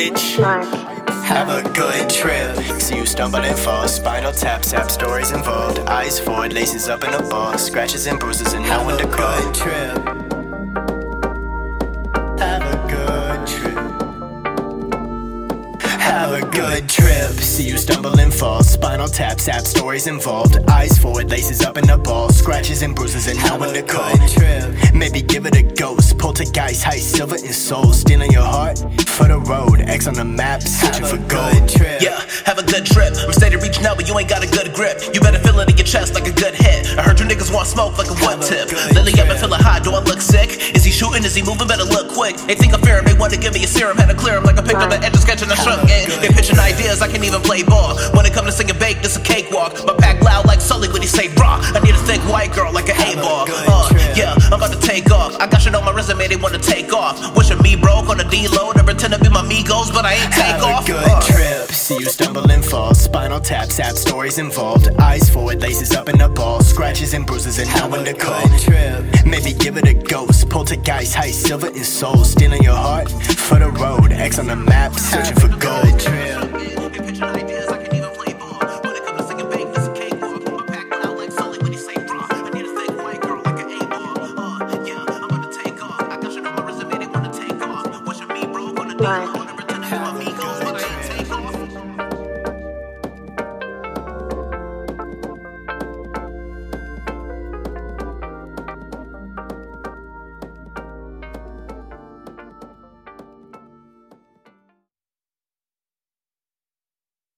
bitch. Have a good trip. See you stumble and fall. Spinal tap, tap stories involved. Eyes forward, laces up in a ball. Scratches and bruises, and no one to call. Good trip. Have a good trip. Have a good trip. See you stumble and fall. Spinal tap, sap stories involved. Eyes forward, laces up in a ball. Scratches and bruises, and no one to call. Maybe give it a ghost. Poltergeist, high silver and soul. Stealing your heart for the road. X on the map, searching for gold. Yeah, have a good trip. I'm steady reaching out, but you ain't got a good grip. You better feel it in your chest like a good hit. I heard you niggas want smoke like a one tip. Lately I've been feeling hot, do I look sick? Is he shooting? Is he moving? Better look quick. They think I'm fair, they want to give me a serum. Had to clear him like I picked up an edge of sketch and I shrunk in. They pitching ideas, I can't even play ball. When it comes to singing bake, this a cakewalk. My pack loud like Sully when he say raw. I need a thick white girl like a A ball. Uh, yeah, I'm about to take off. I got D-load and pretend to be my Migos, but I ain't take Have off. a good Uh. trip. See you stumble and fall. Spinal tap, sap stories involved. Eyes forward, laces up in a ball. Scratches and bruises, and no one to call. Trip. Maybe give it a ghost. Poltergeist, high silver and soul. Stealing your heart for the road. X on the map, searching for gold. Bye.